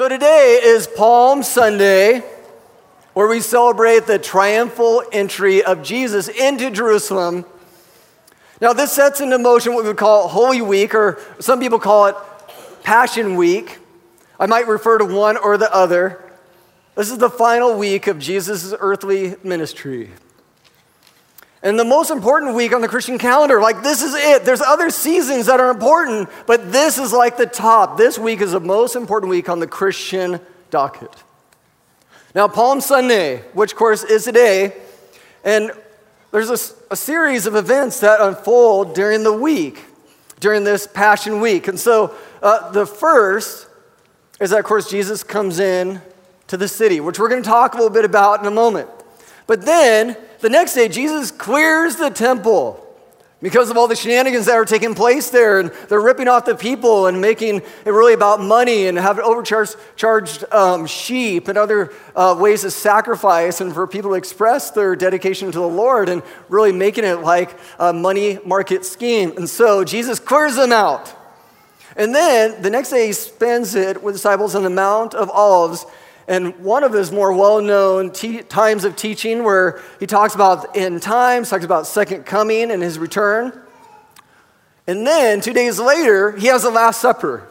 So today is Palm Sunday, where we celebrate the triumphal entry of Jesus into Jerusalem. Now, this sets into motion what we would call Holy Week, or some people call it Passion Week. I might refer to one or the other. This is the final week of Jesus' earthly ministry. And the most important week on the Christian calendar, like this is it. There's other seasons that are important, but this is like the top. This week is the most important week on the Christian docket. Now, Palm Sunday, which of course is today, and there's a, a series of events that unfold during the week, during this Passion Week. And so uh, the first is that, of course, Jesus comes in to the city, which we're going to talk a little bit about in a moment. But then the next day, Jesus clears the temple because of all the shenanigans that are taking place there. And they're ripping off the people and making it really about money and having overcharged charged, um, sheep and other uh, ways of sacrifice and for people to express their dedication to the Lord and really making it like a money market scheme. And so Jesus clears them out. And then the next day, he spends it with disciples on the Mount of Olives and one of his more well known te- times of teaching, where he talks about end times, talks about second coming and his return. And then two days later, he has the Last Supper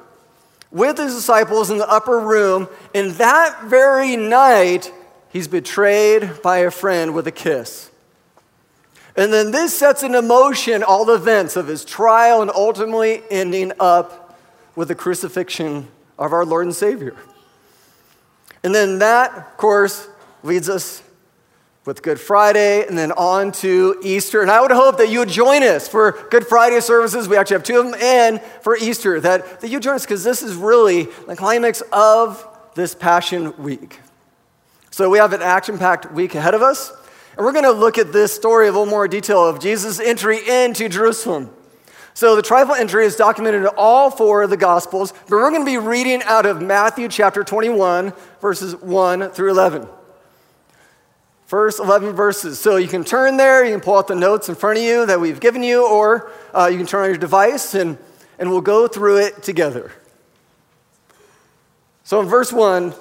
with his disciples in the upper room. And that very night, he's betrayed by a friend with a kiss. And then this sets into motion all the events of his trial and ultimately ending up with the crucifixion of our Lord and Savior. And then that, of course, leads us with Good Friday and then on to Easter. And I would hope that you would join us for Good Friday services. We actually have two of them, and for Easter, that, that you join us because this is really the climax of this Passion Week. So we have an action packed week ahead of us. And we're going to look at this story a little more detail of Jesus' entry into Jerusalem. So the triumphal entry is documented in all four of the Gospels, but we're going to be reading out of Matthew chapter 21, verses 1 through 11. First 11 verses. So you can turn there, you can pull out the notes in front of you that we've given you, or uh, you can turn on your device and, and we'll go through it together. So in verse 1,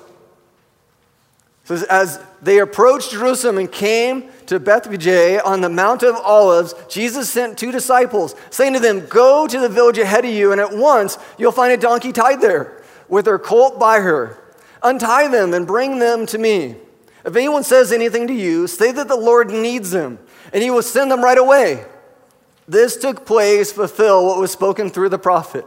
says, As they approached Jerusalem and came to Bethphage on the Mount of Olives, Jesus sent two disciples, saying to them, Go to the village ahead of you, and at once you'll find a donkey tied there, with her colt by her. Untie them and bring them to me. If anyone says anything to you, say that the Lord needs them, and he will send them right away. This took place, fulfill what was spoken through the prophet.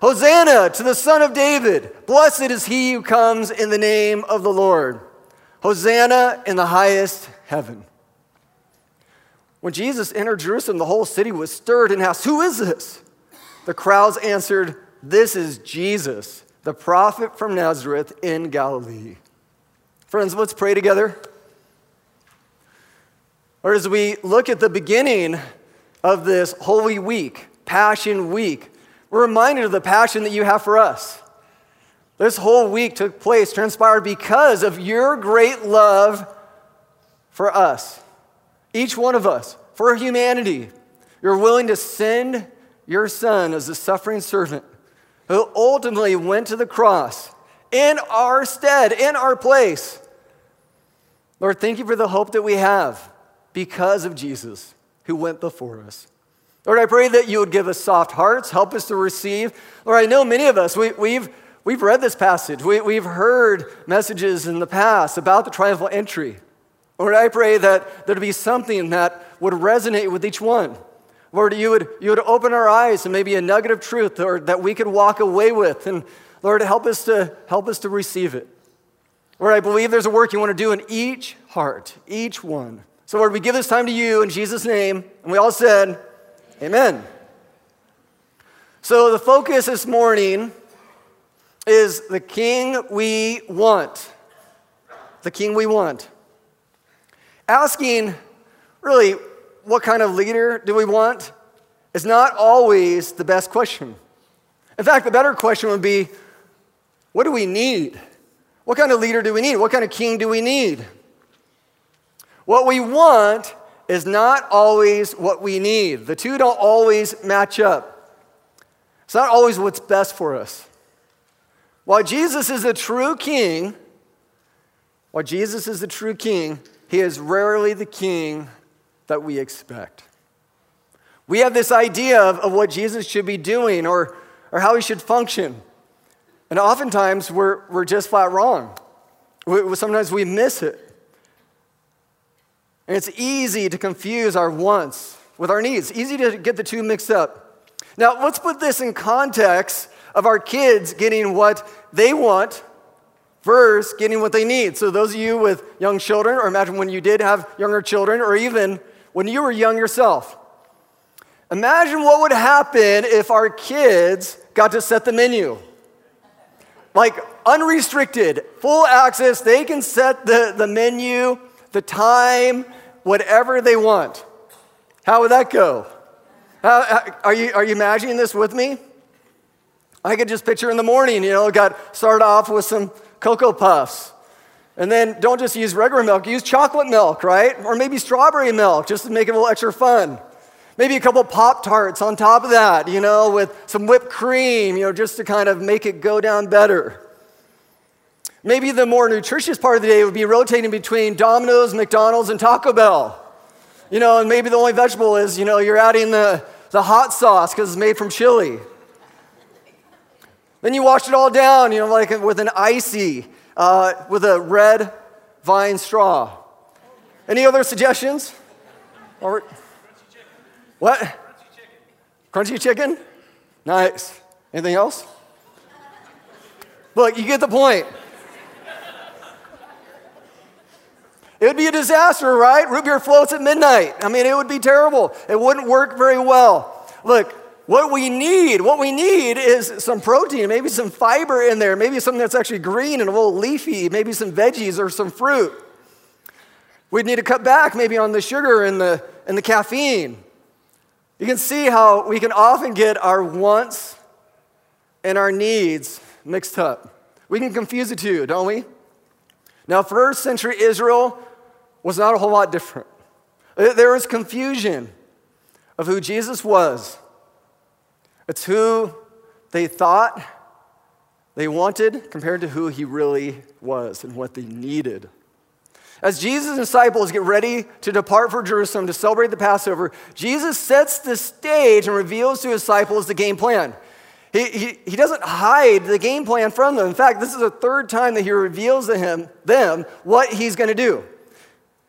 Hosanna to the Son of David! Blessed is he who comes in the name of the Lord. Hosanna in the highest heaven. When Jesus entered Jerusalem, the whole city was stirred and asked, Who is this? The crowds answered, This is Jesus, the prophet from Nazareth in Galilee. Friends, let's pray together. Or as we look at the beginning of this Holy Week, Passion Week, we're reminded of the passion that you have for us. This whole week took place, transpired because of your great love for us each one of us, for humanity. You're willing to send your son as a suffering servant who ultimately went to the cross in our stead, in our place. Lord, thank you for the hope that we have because of Jesus who went before us. Lord, I pray that you would give us soft hearts, help us to receive. Lord, I know many of us, we, we've, we've read this passage, we, we've heard messages in the past about the triumphal entry. Lord, I pray that there'd be something that would resonate with each one. Lord, you would, you would open our eyes to maybe a nugget of truth or that we could walk away with. And Lord, help us to help us to receive it. Lord, I believe there's a work you want to do in each heart, each one. So, Lord, we give this time to you in Jesus' name. And we all said, Amen. So, the focus this morning is the King we want. the king we want. Asking, really, what kind of leader do we want is not always the best question. In fact, the better question would be what do we need? What kind of leader do we need? What kind of king do we need? What we want is not always what we need. The two don't always match up. It's not always what's best for us. While Jesus is a true king, while Jesus is the true king, he is rarely the king that we expect. We have this idea of, of what Jesus should be doing or, or how he should function. And oftentimes we're, we're just flat wrong. We, sometimes we miss it. And it's easy to confuse our wants with our needs, easy to get the two mixed up. Now, let's put this in context of our kids getting what they want versus getting what they need. So, those of you with young children, or imagine when you did have younger children, or even when you were young yourself. Imagine what would happen if our kids got to set the menu. Like unrestricted, full access, they can set the, the menu, the time, whatever they want. How would that go? How, are, you, are you imagining this with me? I could just picture in the morning, you know, got started off with some Cocoa Puffs. And then don't just use regular milk, use chocolate milk, right? Or maybe strawberry milk just to make it a little extra fun. Maybe a couple Pop Tarts on top of that, you know, with some whipped cream, you know, just to kind of make it go down better. Maybe the more nutritious part of the day would be rotating between Domino's, McDonald's, and Taco Bell. You know, and maybe the only vegetable is, you know, you're adding the, the hot sauce because it's made from chili. Then you wash it all down, you know, like with an ICEE, uh, with a red vine straw. Any other suggestions? Or, what? Crunchy chicken. Crunchy chicken? Nice. Anything else? Look, you get the point. It would be a disaster, right? Root beer floats at midnight. I mean, it would be terrible. It wouldn't work very well. Look, what we need, what we need is some protein, maybe some fiber in there, maybe something that's actually green and a little leafy, maybe some veggies or some fruit. We'd need to cut back maybe on the sugar and the, and the caffeine. You can see how we can often get our wants and our needs mixed up. We can confuse the two, don't we? Now, first century Israel was not a whole lot different. There was confusion of who Jesus was. It's who they thought they wanted compared to who he really was and what they needed. As Jesus' disciples get ready to depart for Jerusalem to celebrate the Passover, Jesus sets the stage and reveals to his disciples the game plan. He, he, he doesn't hide the game plan from them. In fact, this is the third time that he reveals to him, them what he's going to do.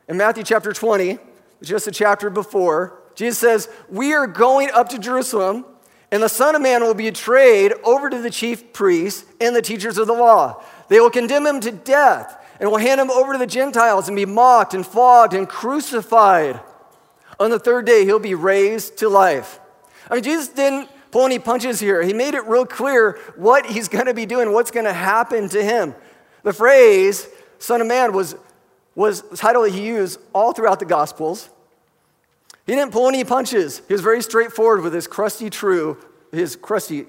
In Matthew chapter 20, just a chapter before, Jesus says, We are going up to Jerusalem, and the Son of Man will be betrayed over to the chief priests and the teachers of the law. They will condemn him to death and will hand him over to the Gentiles and be mocked and flogged and crucified. On the third day, he'll be raised to life. I mean, Jesus didn't pull any punches here. He made it real clear what he's going to be doing, what's going to happen to him. The phrase, Son of Man, was, was the title that he used all throughout the Gospels. He didn't pull any punches. He was very straightforward with his crusty true, his crusty,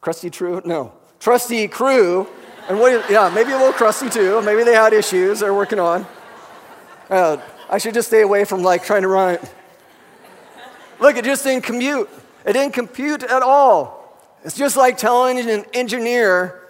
crusty true? No, trusty crew and what, yeah, maybe a little crusty too. Maybe they had issues they're working on. Uh, I should just stay away from like trying to run. Look, it just didn't compute. It didn't compute at all. It's just like telling an engineer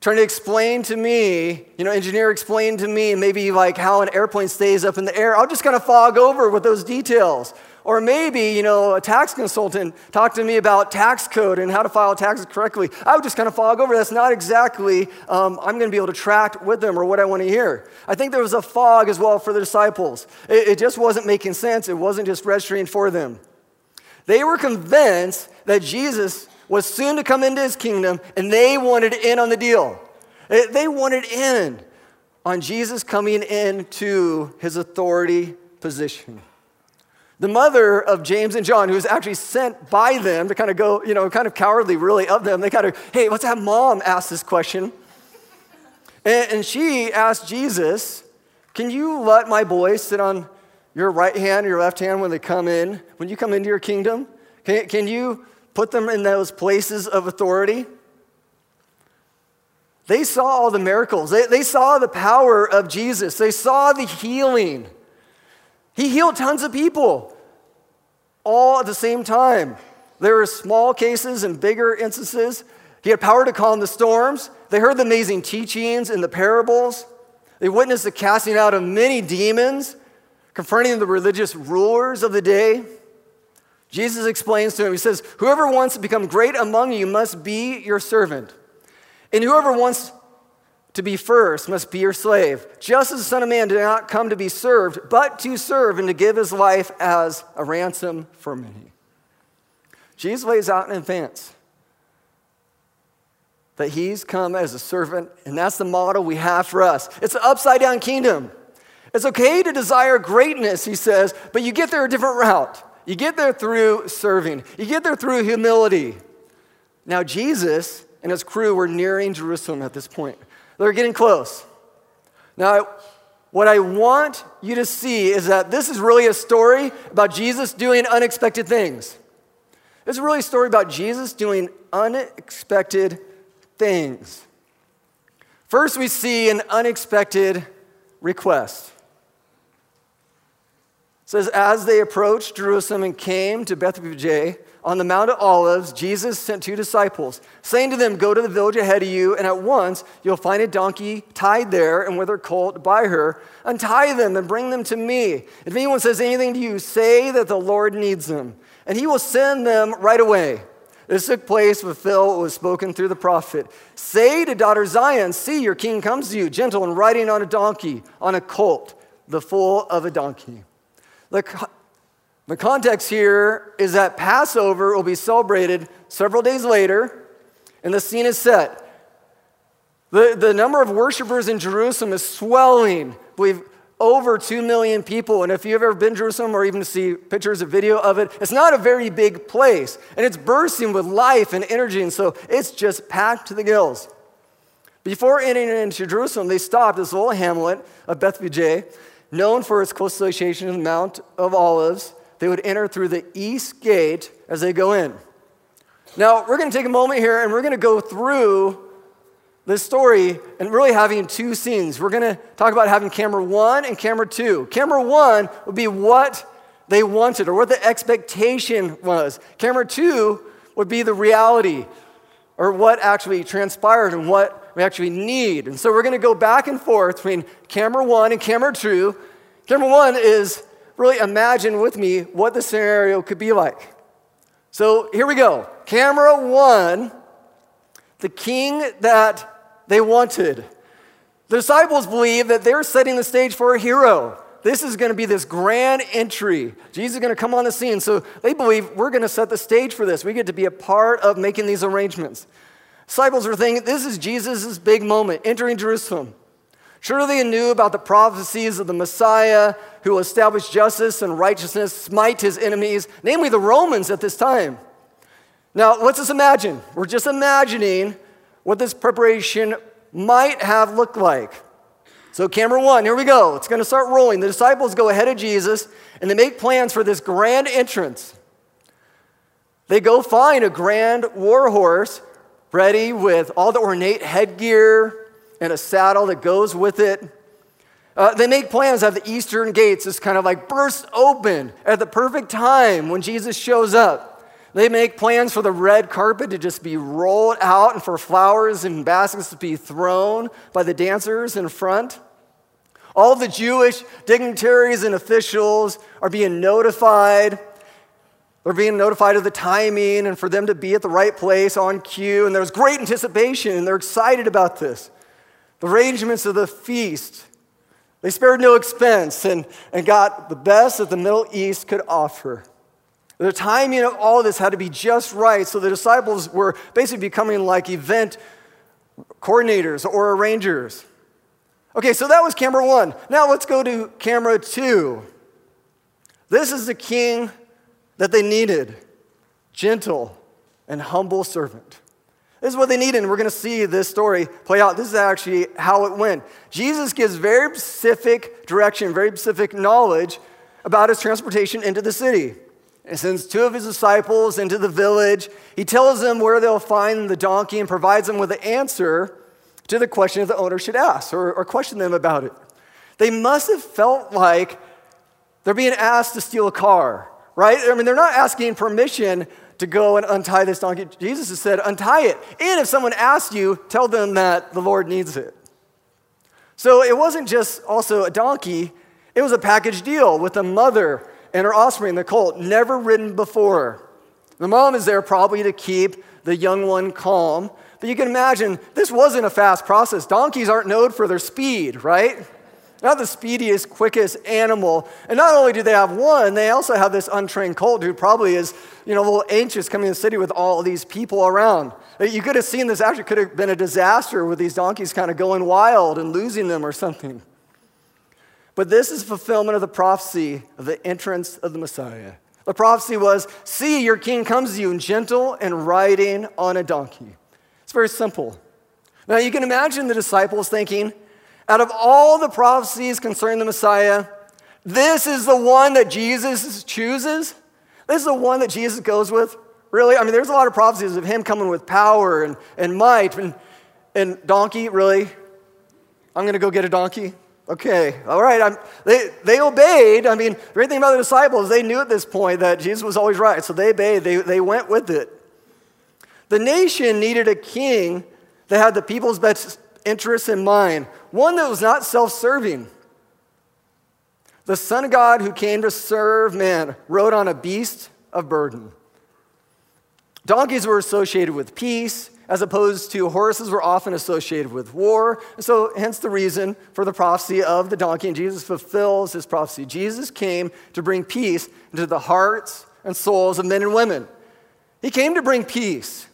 trying to explain to me, you know, engineer explain to me maybe like how an airplane stays up in the air. I'll just kind of fog over with those details. Or maybe, you know, a tax consultant talked to me about tax code and how to file taxes correctly. I would just kind of fog over. That's not exactly um, I'm going to be able to track with them or what I want to hear. I think there was a fog as well for the disciples. It, it just wasn't making sense. It wasn't just registering for them. They were convinced that Jesus was soon to come into his kingdom and they wanted in on the deal. Eh, they wanted in on Jesus coming into his authority position. The mother of James and John, who was actually sent by them to kind of go, you know, kind of cowardly really of them, they kind of, hey, let's have mom ask this question. And, she asked Jesus, Can you let my boys sit on your right hand or your left hand when they come in, when you come into your kingdom? Can, can you put them in those places of authority? They saw all the miracles. They, they saw the power of Jesus. They saw the healing. He healed tons of people all at the same time. There were small cases and bigger instances. He had power to calm the storms. They heard the amazing teachings and the parables. They witnessed the casting out of many demons, confronting the religious rulers of the day. Jesus explains to him, He says, Whoever wants to become great among you must be your servant. And whoever wants to be first must be your slave. Just as the Son of Man did not come to be served, but to serve and to give his life as a ransom for many. Jesus lays out in advance that he's come as a servant, and that's the model we have for us. It's an upside down kingdom. It's okay to desire greatness, he says, but you get there a different route. You get there through serving, you get there through humility. Now, Jesus and his crew were nearing Jerusalem at this point. They're getting close. Now, what I want you to see is that this is really a story about Jesus doing unexpected things. It's really a story about Jesus doing unexpected things. First, we see an unexpected request. Says, As they approached Jerusalem and came to Bethphage on the Mount of Olives, Jesus sent two disciples, saying to them, Go to the village ahead of you, and at once you'll find a donkey tied there and with her colt by her. Untie them and bring them to me. If anyone says anything to you, say that the Lord needs them, and he will send them right away. This took place to fulfill what was spoken through the prophet. Say to daughter Zion, See, your king comes to you, gentle and riding on a donkey, on a colt, the foal of a donkey. The, the context here is that Passover will be celebrated several days later, and the scene is set. The, the number of worshipers in Jerusalem is swelling. We've over 2 million people. And if you've ever been to Jerusalem or even see pictures or video of it, it's not a very big place. And it's bursting with life and energy. And so it's just packed to the gills. Before entering into Jerusalem, they stopped this little hamlet of Bethphage, known for its close association with the Mount of Olives. They would enter through the east gate as they go in. Now, we're going to take a moment here and we're going to go through this story and really having two scenes. We're going to talk about having camera one and camera two. Camera one would be what they wanted or what the expectation was. Camera two would be the reality or what actually transpired and what we actually need. And so we're going to go back and forth between camera one and camera two. Camera one is really imagine with me what the scenario could be like. So here we go. Camera one, the king that they wanted. The disciples believe that they're setting the stage for a hero. This is going to be this grand entry. Jesus is going to come on the scene. So they believe we're going to set the stage for this. We get to be a part of making these arrangements. Disciples are thinking this is Jesus' big moment, entering Jerusalem. Surely they knew about the prophecies of the Messiah who will establish justice and righteousness, smite his enemies, namely the Romans at this time. Now, let's just imagine. We're just imagining what this preparation might have looked like. So, camera one, here we go. It's going to start rolling. The disciples go ahead of Jesus and they make plans for this grand entrance. They go find a grand war horse ready with all the ornate headgear and a saddle that goes with it. Uh, they make plans at the eastern gates, just kind of like burst open at the perfect time when Jesus shows up. They make plans for the red carpet to just be rolled out and for flowers and baskets to be thrown by the dancers in front. All the Jewish dignitaries and officials are being notified. They're being notified of the timing and for them to be at the right place on cue. And there's great anticipation and they're excited about this. The arrangements of the feast, they spared no expense and, and got the best that the Middle East could offer. The timing of all of this had to be just right. So the disciples were basically becoming like event coordinators or arrangers. Okay, so that was camera one. Now let's go to camera two. This is the king that they needed gentle and humble servant. This is what they needed, and we're going to see this story play out. This is actually how it went. Jesus gives very specific direction, very specific knowledge about his transportation into the city. And sends two of his disciples into the village. He tells them where they'll find the donkey and provides them with the answer to the question that the owner should ask or, or question them about it. They must have felt like they're being asked to steal a car, right? I mean, they're not asking permission to go and untie this donkey. Jesus has said, untie it. And if someone asks you, tell them that the Lord needs it. So it wasn't just also a donkey, it was a package deal with a mother and her offspring, the colt, never ridden before. The mom is there probably to keep the young one calm. But you can imagine this wasn't a fast process. Donkeys aren't known for their speed, right? Not the speediest, quickest animal. And not only do they have one, they also have this untrained colt who probably is, you know, a little anxious coming to the city with all these people around. Uh, you could have seen this actually could have been a disaster with these donkeys kind of going wild and losing them or something. But this is fulfillment of the prophecy of the entrance of the Messiah. The prophecy was see, your king comes to you gentle and riding on a donkey. It's very simple. Now you can imagine the disciples thinking, out of all the prophecies concerning the Messiah, this is the one that Jesus chooses. This is the one that Jesus goes with. Really? I mean, there's a lot of prophecies of him coming with power and, and might and, and donkey. Really? I'm going to go get a donkey? Okay, all right. I'm, they, they obeyed. I mean, the great thing about the disciples, they knew at this point that Jesus was always right. So they obeyed, they, they went with it. The nation needed a king that had the people's best interests in mind, one that was not self serving. The Son of God who came to serve man rode on a beast of burden. Donkeys were associated with peace, as opposed to horses were often associated with war. So, hence the reason for the prophecy of the donkey, and Jesus fulfills his prophecy. Jesus came to bring peace into the hearts and souls of men and women. He came to bring peace,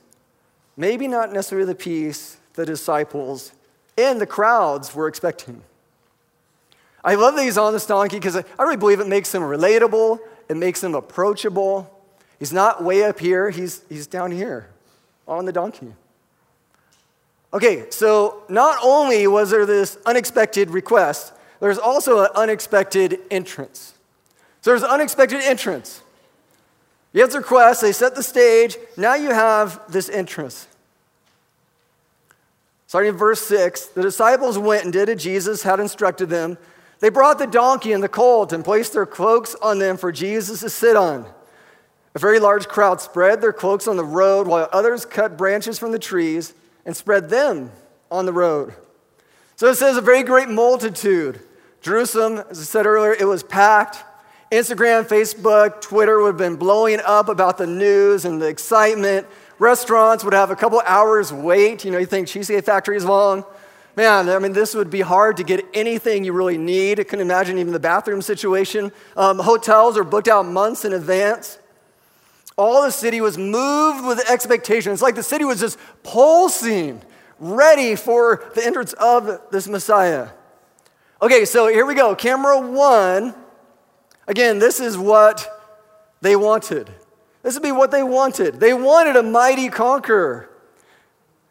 maybe not necessarily the peace the disciples and the crowds were expecting. I love that he's on this donkey because I really believe it makes him relatable, it makes him approachable. He's not way up here, he's, he's down here on the donkey. Okay, so not only was there this unexpected request, there's also an unexpected entrance. So there's unexpected entrance. You have the request, they set the stage, now you have this entrance. Starting in verse 6, the disciples went and did as Jesus had instructed them. They brought the donkey and the colt and placed their cloaks on them for Jesus to sit on. A very large crowd spread their cloaks on the road, while others cut branches from the trees and spread them on the road. So it says a very great multitude. Jerusalem, as I said earlier, it was packed. Instagram, Facebook, Twitter would have been blowing up about the news and the excitement. Restaurants would have a couple hours wait. You know, you think Cheesecake Factory is long. Man, I mean, this would be hard to get anything you really need. I couldn't imagine even the bathroom situation. Um, hotels are booked out months in advance. All the city was moved with expectation. It's like the city was just pulsing, ready for the entrance of this Messiah. Okay, so here we go. Camera one. Again, this is what they wanted. This would be what they wanted. They wanted a mighty conqueror.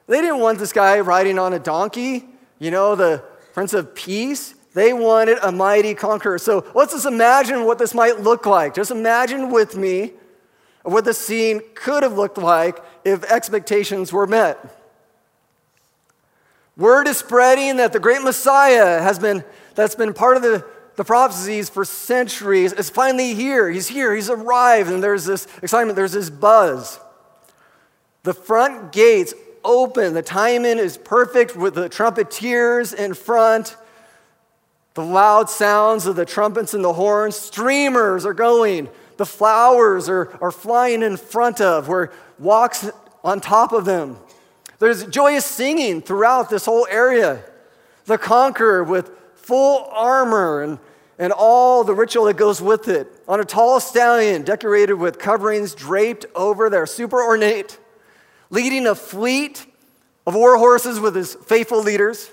They didn't want this guy riding on a donkey, you know, the Prince of Peace. They wanted a mighty conqueror. So let's just imagine what this might look like. Just imagine with me what the scene could have looked like if expectations were met. Word is spreading that the great Messiah has been, that's been part of the the prophecies for centuries is finally here. He's here, he's arrived, and there's this excitement, there's this buzz. The front gates open, the timing is perfect with the trumpeters in front, the loud sounds of the trumpets and the horns, streamers are going, the flowers are, are flying in front of, where walks on top of them. There's joyous singing throughout this whole area. The conqueror with full armor and, and all the ritual that goes with it, on a tall stallion decorated with coverings draped over there, super ornate, leading a fleet of war horses with his faithful leaders,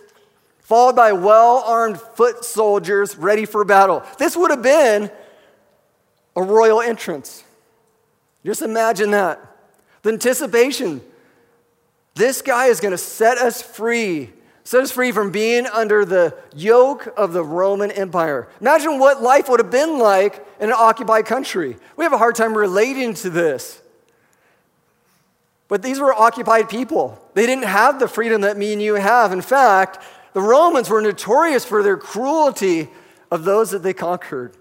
followed by well armed foot soldiers ready for battle. This would have been a royal entrance. Just imagine that. The anticipation This guy is going to set us free, set us free from being under the yoke of the Roman Empire. Imagine what life would have been like in an occupied country. We have a hard time relating to this. But these were occupied people. They didn't have the freedom that me and you have. In fact, the Romans were notorious for their cruelty of those that they conquered.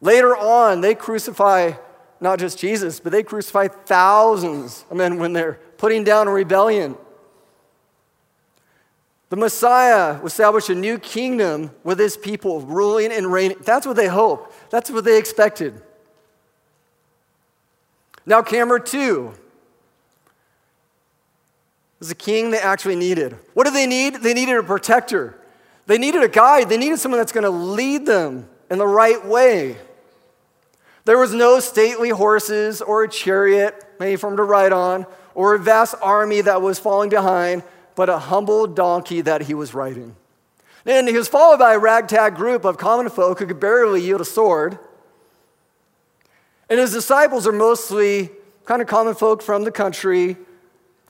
Later on, they crucify not just Jesus, but they crucify thousands of men when they're putting down a rebellion. The Messiah established a new kingdom with his people ruling and reigning. That's what they hoped. That's what they expected. Now, camera two is a king they actually needed. What did they need? They needed a protector. They needed a guide. They needed someone that's going to lead them in the right way. There was no stately horses or a chariot made for him to ride on or a vast army that was falling behind, but a humble donkey that he was riding. And he was followed by a ragtag group of common folk who could barely yield a sword. And his disciples are mostly kind of common folk from the country.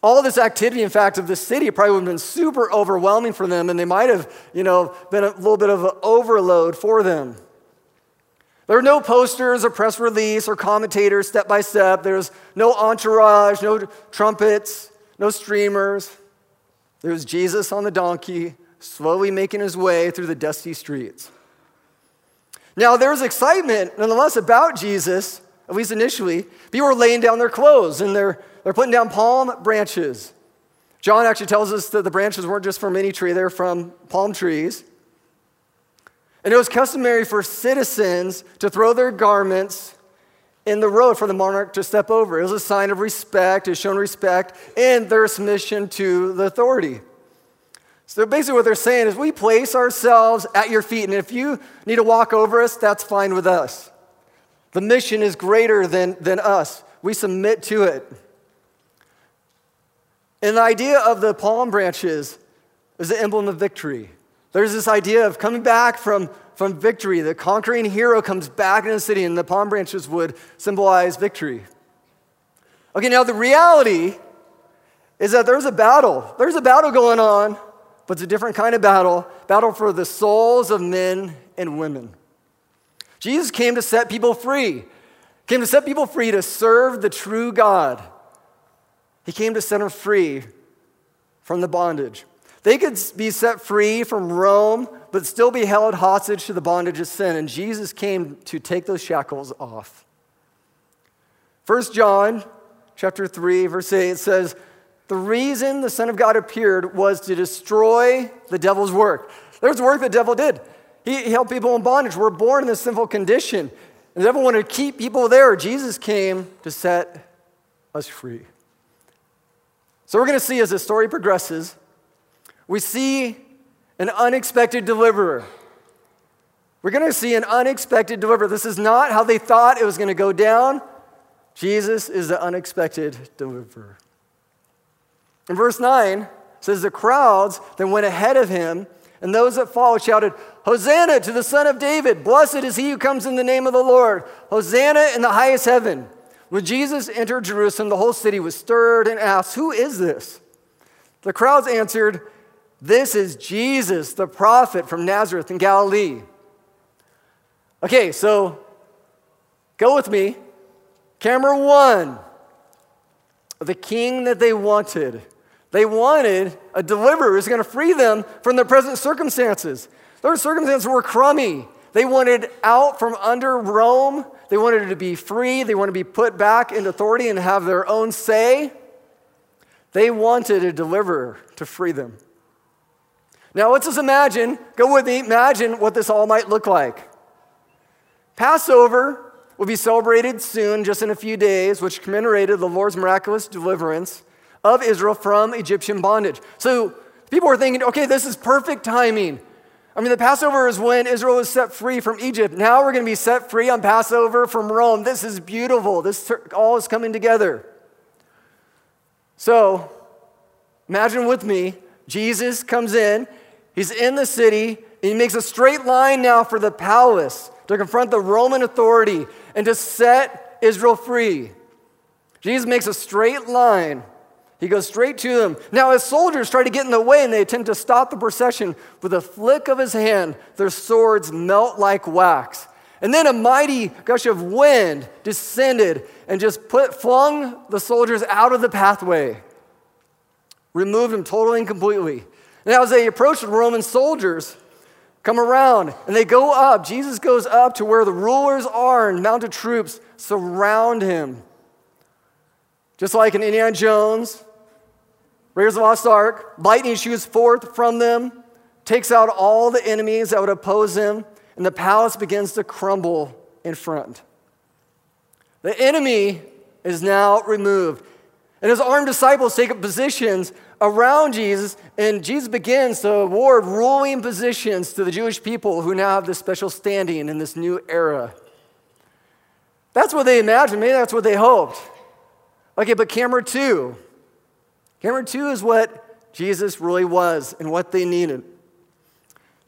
All this activity, in fact, of the city probably would have been super overwhelming for them, and they might have, you know, been a little bit of an overload for them. There were no posters or press release or commentators step by step. There was no entourage, no trumpets, no streamers. There was Jesus on the donkey, slowly making his way through the dusty streets. Now, there was excitement, nonetheless, about Jesus, at least initially. People were laying down their clothes and they're, they're putting down palm branches. John actually tells us that the branches weren't just from any tree, they're from palm trees. And it was customary for citizens to throw their garments in the road for the monarch to step over. It was a sign of respect, it shown respect and their submission to the authority. So basically, what they're saying is, we place ourselves at your feet, and if you need to walk over us, that's fine with us. The mission is greater than, than us, we submit to it. And the idea of the palm branches is the emblem of victory. There's this idea of coming back from, from victory. The conquering hero comes back into the city, and the palm branches would symbolize victory. Okay, now the reality is that there's a battle. There's a battle going on, but it's a different kind of battle battle for the souls of men and women. Jesus came to set people free, came to set people free to serve the true God. He came to set them free from the bondage. They could be set free from Rome, but still be held hostage to the bondage of sin. And Jesus came to take those shackles off. 1 John chapter 3, verse 8 it says, The reason the Son of God appeared was to destroy the devil's work. There's work the devil did. He, he held people in bondage. We're born in this sinful condition. And the devil wanted to keep people there. Jesus came to set us free. So we're going to see as the story progresses we see an unexpected deliverer. We're going to see an unexpected deliverer. This is not how they thought it was going to go down. Jesus is the unexpected deliverer. In verse 9 says the crowds that went ahead of him and those that followed shouted, Hosanna to the Son of David! Blessed is he who comes in the name of the Lord! Hosanna in the highest heaven! When Jesus entered Jerusalem, the whole city was stirred and asked, Who is this? The crowds answered, this is Jesus, the prophet from Nazareth in Galilee. Okay, so go with me. Camera one the king that they wanted. They wanted a deliverer who's going to free them from their present circumstances. Their circumstances were crummy. They wanted out from under Rome. They wanted to be free. They wanted to be put back into authority and have their own say. They wanted a deliverer to free them. Now, let's just imagine, go with me, imagine what this all might look like. Passover will be celebrated soon, just in a few days, which commemorated the Lord's miraculous deliverance of Israel from Egyptian bondage. So people were thinking, okay, this is perfect timing. I mean, the Passover is when Israel was set free from Egypt. Now we're going to be set free on Passover from Rome. This is beautiful. This all is coming together. So, imagine with me, Jesus comes in He's in the city, and he makes a straight line now for the palace to confront the Roman authority and to set Israel free. Jesus makes a straight line. He goes straight to them. Now, his soldiers try to get in the way and they attempt to stop the procession. With a flick of his hand, their swords melt like wax. And then a mighty gush of wind descended and just put, flung the soldiers out of the pathway, removed them totally and completely. Now, as they approach the Roman soldiers, come around and they go up. Jesus goes up to where the rulers are and mounted troops surround him. Just like in Indiana Jones, Raiders of the Lost Ark, lightning shoots forth from them, takes out all the enemies that would oppose him, and the palace begins to crumble in front. The enemy is now removed. And his armed disciples take up positions around Jesus, and Jesus begins to award ruling positions to the Jewish people who now have this special standing in this new era. That's what they imagined. Maybe that's what they hoped. Okay, but camera two. Camera two is what Jesus really was and what they needed.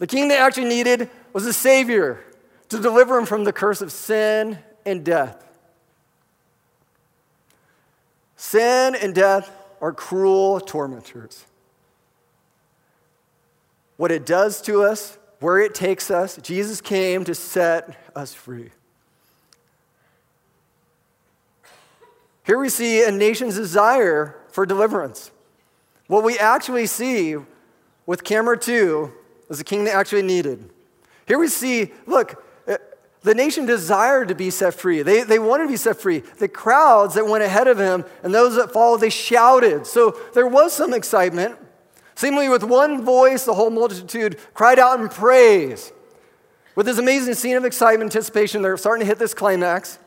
The king they actually needed was a savior to deliver them from the curse of sin and death. Sin and death are cruel tormentors. What it does to us, where it takes us, Jesus came to set us free. Here we see a nation's desire for deliverance. What we actually see with camera two is the king they actually needed. Here we see, look, the nation desired to be set free. They, they wanted to be set free. The crowds that went ahead of him and those that followed, they shouted. So there was some excitement. Seemingly, with one voice, the whole multitude cried out in praise. With this amazing scene of excitement, anticipation, they're starting to hit this climax.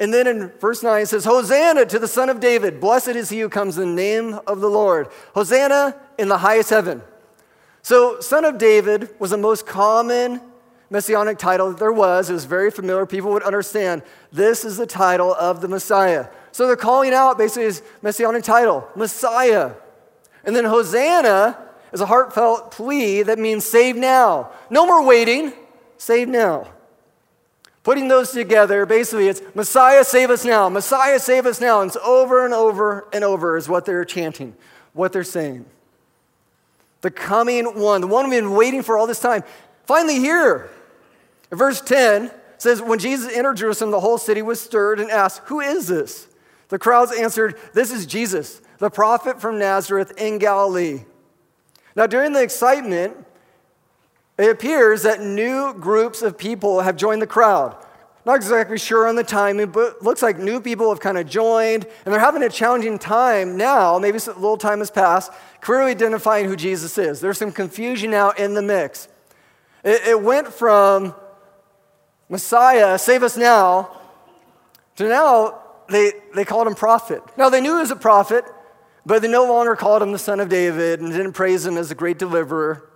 And then in verse 9 it says, Hosanna to the Son of David. Blessed is he who comes in the name of the Lord. Hosanna in the highest heaven. So, Son of David was the most common messianic title that there was. It was very familiar. People would understand this is the title of the Messiah. So they're calling out basically his messianic title, Messiah. And then Hosanna is a heartfelt plea that means save now. No more waiting, save now. Putting those together, basically, it's Messiah, save us now. Messiah, save us now. And it's over and over and over is what they're chanting, what they're saying. The coming one, the one we've been waiting for all this time, finally here. Verse 10 says, When Jesus entered Jerusalem, the whole city was stirred and asked, Who is this? The crowds answered, This is Jesus, the prophet from Nazareth in Galilee. Now, during the excitement, it appears that new groups of people have joined the crowd. Not exactly sure on the timing, but looks like new people have kind of joined, and they're having a challenging time now. Maybe a little time has passed, clearly identifying who Jesus is. There's some confusion now in the mix. It, it went from Messiah, save us now, to now they, they called him prophet. Now they knew he was a prophet, but they no longer called him the son of David and didn't praise him as a great deliverer.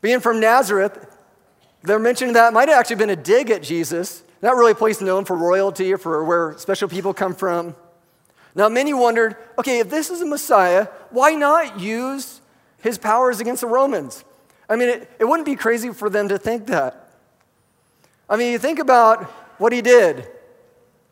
Being from Nazareth, they're mentioning that might have actually been a dig at Jesus, not really a place known for royalty or for where special people come from. Now, many wondered okay, if this is a Messiah, why not use his powers against the Romans? I mean, it, it wouldn't be crazy for them to think that. I mean, you think about what he did.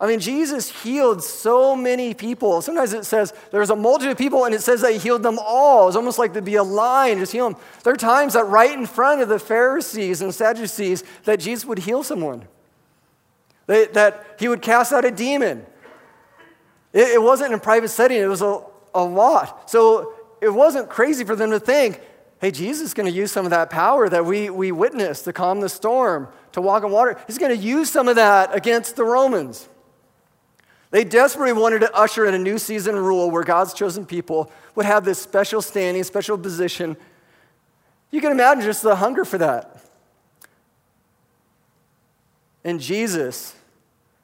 I mean, Jesus healed so many people. Sometimes it says there's a multitude of people, and it says that he healed them all. It's almost like to be a line, just heal them. There are times that right in front of the Pharisees and Sadducees that Jesus would heal someone, that he would cast out a demon. It, it wasn't in a private setting, it was a, a lot. So it wasn't crazy for them to think, hey, Jesus is going to use some of that power that we, we witnessed to calm the storm to walk on water. He's going to use some of that against the Romans. They desperately wanted to usher in a new season rule where God's chosen people would have this special standing, special position. You can imagine just the hunger for that. And Jesus,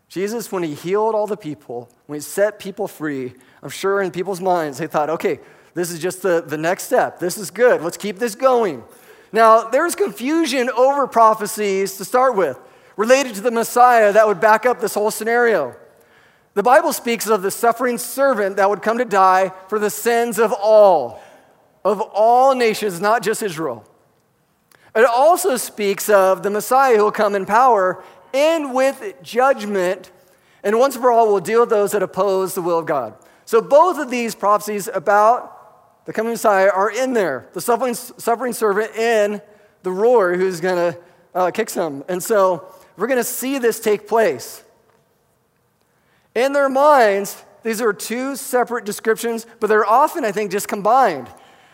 Jesus, when he healed all the people, when he set people free, I'm sure in people's minds they thought, okay, this is just the, the next step. This is good. Let's keep this going. Now, there's confusion over prophecies to start with, related to the Messiah that would back up this whole scenario. The Bible speaks of the suffering servant that would come to die for the sins of all, of all nations, not just Israel. It also speaks of the Messiah who will come in power and with judgment, and once for all will deal with those that oppose the will of God. So both of these prophecies about the coming Messiah are in there the suffering, suffering servant and the ruler who's going to uh, kick some. And so we're going to see this take place. In their minds, these are two separate descriptions, but they're often, I think, just combined.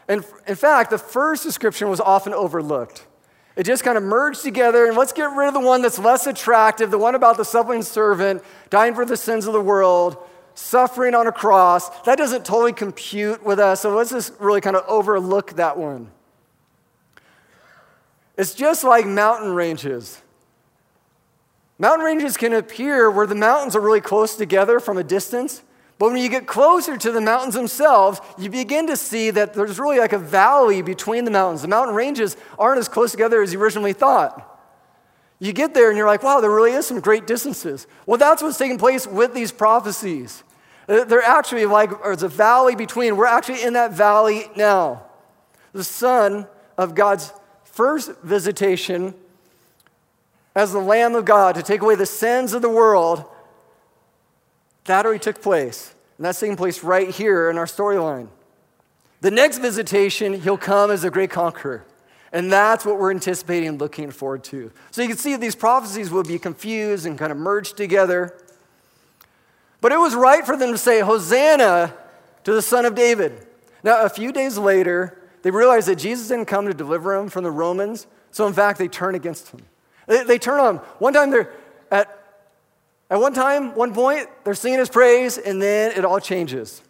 And in fact, the first description was often overlooked. It just kind of merged together, and let's get rid of the one that's less attractive, the one about the suffering servant dying for the sins of the world, suffering on a cross. That doesn't totally compute with us, so let's just really kind of overlook that one. It's just like mountain ranges. Mountain ranges can appear where the mountains are really close together from a distance, but when you get closer to the mountains themselves, you begin to see that there's really like a valley between the mountains. The mountain ranges aren't as close together as you originally thought. You get there and you're like, wow, there really is some great distances. Well, that's what's taking place with these prophecies. Uh, they're actually like, there's a valley between. We're actually in that valley now. The Son of God's first visitation as the Lamb of God to take away the sins of the world that already took place. And that's taking place right here in our storyline. The next visitation, he'll come as a great conqueror. And that's what we're anticipating and looking forward to. So you can see these prophecies will be confused and kind of merged together. But it was right for them to say, Hosanna to the Son of David. Now, a few days later, they realized that Jesus didn't come to deliver them from the Romans. So, in fact, they turn against him. They, they turn on him. One time they're at at one time, one point, they're singing his praise, and then it all changes.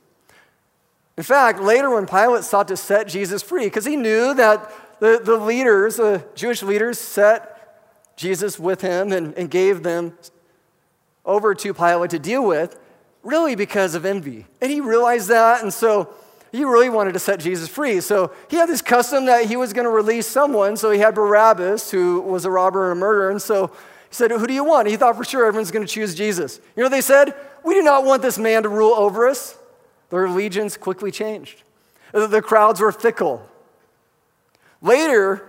In fact, later when Pilate sought to set Jesus free, because he knew that the, the leaders, the Jewish leaders, set Jesus with him and, and gave them over to Pilate to deal with, really because of envy. And he realized that, and so he really wanted to set Jesus free. So he had this custom that he was going to release someone. So he had Barabbas, who was a robber and a murderer. And so he said, Who do you want? He thought for sure everyone's going to choose Jesus. You know what they said? We do not want this man to rule over us. Their allegiance quickly changed. The crowds were fickle. Later,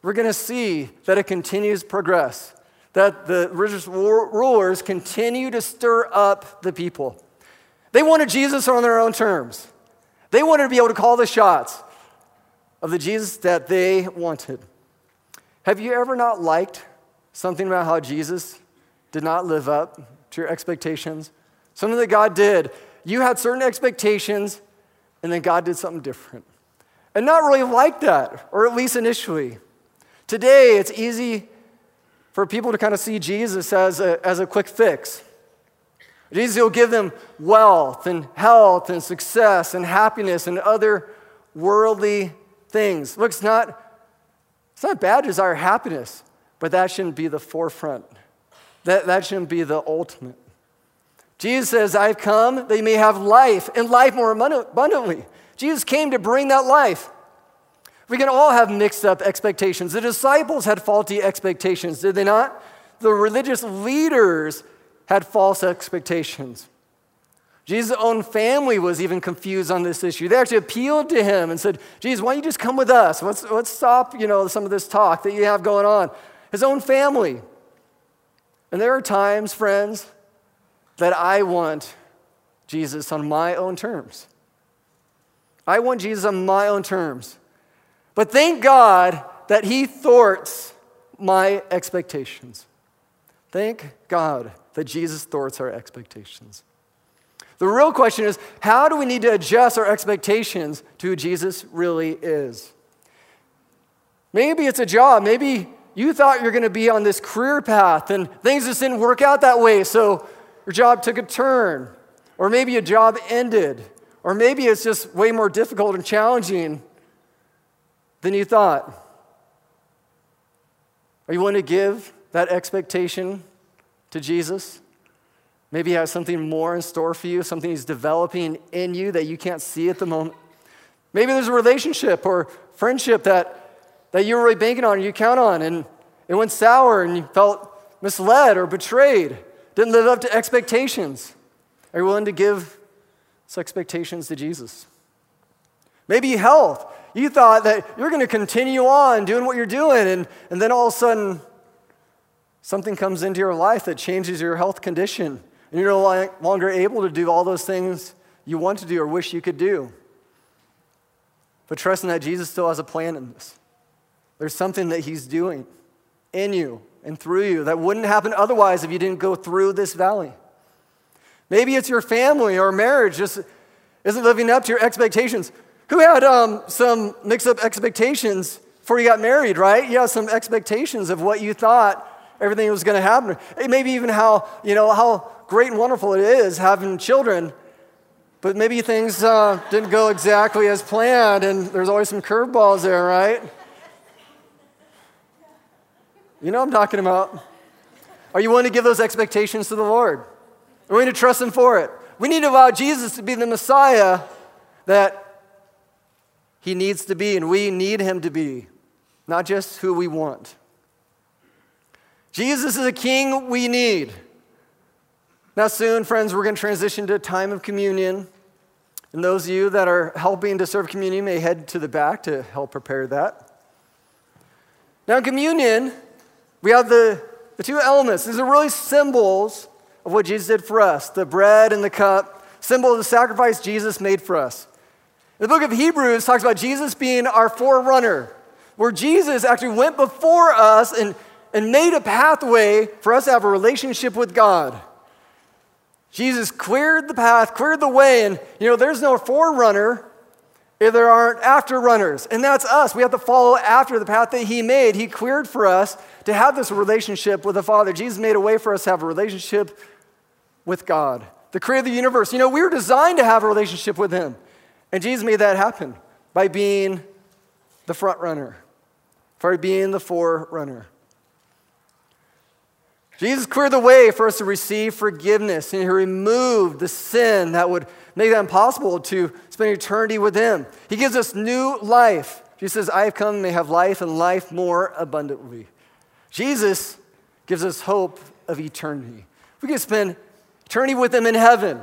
we're going to see that it continues to progress, that the religious rulers continue to stir up the people. They wanted Jesus on their own terms. They wanted to be able to call the shots of the Jesus that they wanted. Have you ever not liked Something about how Jesus did not live up to your expectations. Something that God did. You had certain expectations, and then God did something different. And not really like that, or at least initially. Today, it's easy for people to kind of see Jesus as a, as a quick fix. Jesus will give them wealth and health and success and happiness and other worldly things. Look, it's not, it's not bad to desire happiness. But that shouldn't be the forefront. That, that shouldn't be the ultimate. Jesus says, I've come that you may have life and life more abundantly. Jesus came to bring that life. We can all have mixed up expectations. The disciples had faulty expectations, did they not? The religious leaders had false expectations. Jesus' own family was even confused on this issue. They actually appealed to him and said, Jesus, why don't you just come with us? Let's, let's stop, you know, some of this talk that you have going on his own family. And there are times, friends, that I want Jesus on my own terms. I want Jesus on my own terms. But thank God that He thwarts my expectations. Thank God that Jesus thwarts our expectations. The real question is how do we need to adjust our expectations to who Jesus really is? Maybe it's a job. Maybe you thought you're going to be on this career path and things just didn't work out that way, so your job took a turn. Or maybe a job ended. Or maybe it's just way more difficult and challenging than you thought. Are you willing to give that expectation to Jesus? Maybe he has something more in store for you, something he's developing in you that you can't see at the moment. Maybe there's a relationship or friendship that that you were really banking on you count on, and it went sour and you felt misled or betrayed, didn't live up to expectations. Are you willing to give expectations to Jesus? Maybe health. You thought that you're going to continue on doing what you're doing, and, and then all of a sudden, something comes into your life that changes your health condition. and you're no longer able to do all those things you want to do or wish you could do. But trusting that Jesus still has a plan in this. There's something that He's doing in you and through you that wouldn't happen otherwise if you didn't go through this valley. Maybe it's your family or marriage just isn't living up to your expectations. Who had um, some mix up expectations before you got married, right? You had some expectations of what you thought everything was going to happen. Maybe even how, you know, how great and wonderful it is having children, but maybe things uh, didn't go exactly as planned, and there's always some curveballs there, right? You know I'm talking about. Are you willing to give those expectations to the Lord? Are we going to trust Him for it? We need to allow Jesus to be the Messiah that He needs to be, and we need Him to be, not just who we want. Jesus is a king we need. Now, soon, friends, we're going to transition to a time of communion. And those of you that are helping to serve communion may head to the back to help prepare that. Now, communion, we have the, the two elements. These are really symbols of what Jesus did for us the bread and the cup, symbol of the sacrifice Jesus made for us. The book of Hebrews talks about Jesus being our forerunner, where Jesus actually went before us and and made a pathway for us to have a relationship with God. Jesus cleared the path, cleared the way, and you know, there's no forerunner if there aren't after runners. And that's us. We have to follow after the path that He made. He cleared for us to have this relationship with the Father. Jesus made a way for us to have a relationship with God, the creator of the universe. You know, we were designed to have a relationship with Him. And Jesus made that happen by being the front runner, by being the forerunner. Jesus cleared the way for us to receive forgiveness, and He removed the sin that would make that impossible to spend eternity with Him. He gives us new life. Jesus says, I have come may have life and life more abundantly. Jesus gives us hope of eternity. We can spend eternity with Him in heaven,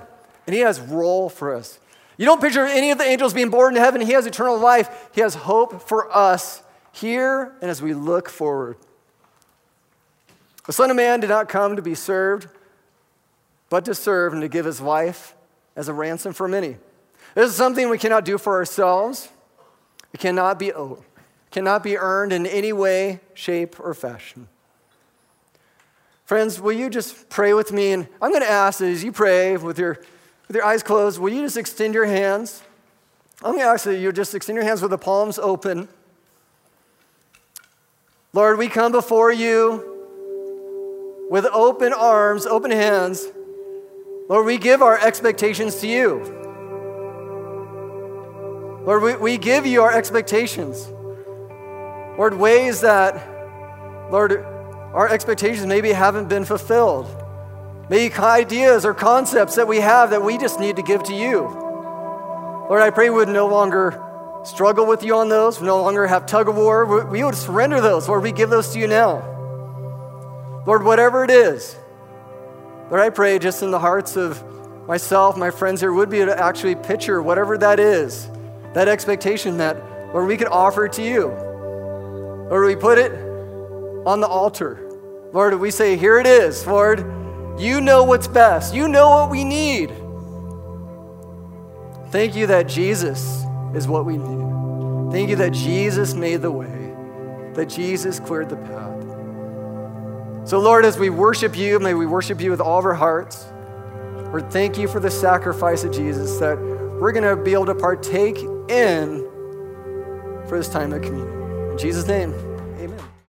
and He has role for us. You don't picture any of the angels being born in heaven. He has eternal life. He has hope for us here and as we look forward. The Son of Man did not come to be served, but to serve and to give his life as a ransom for many. This is something we cannot do for ourselves. It cannot be owed, cannot be earned in any way, shape, or fashion. Friends, will you just pray with me? And I'm going to ask as you pray with your, with your eyes closed, will you just extend your hands? I'm going to ask that you just extend your hands with the palms open. Lord, we come before you with open arms, open hands, Lord, we give our expectations to you. Lord, we, we give you our expectations. Lord, ways that, Lord, our expectations maybe haven't been fulfilled. Maybe ideas or concepts that we have that we just need to give to you. Lord, I pray we would no longer struggle with you on those, we no longer have tug of war. We would surrender those. Lord, we give those to you now. Lord, whatever it is, Lord, I pray just in the hearts of myself, my friends here, would be to actually picture whatever that is, that expectation that, Lord, we could offer to you. Lord, we put it on the altar. Lord, we say, here it is, Lord. You know what's best. You know what we need. Thank you that Jesus is what we need. Thank you that Jesus made the way, that Jesus cleared the path. So, Lord, as we worship you, may we worship you with all of our hearts. Lord, thank you for the sacrifice of Jesus that we're going to be able to partake in for this time of communion. In Jesus' name.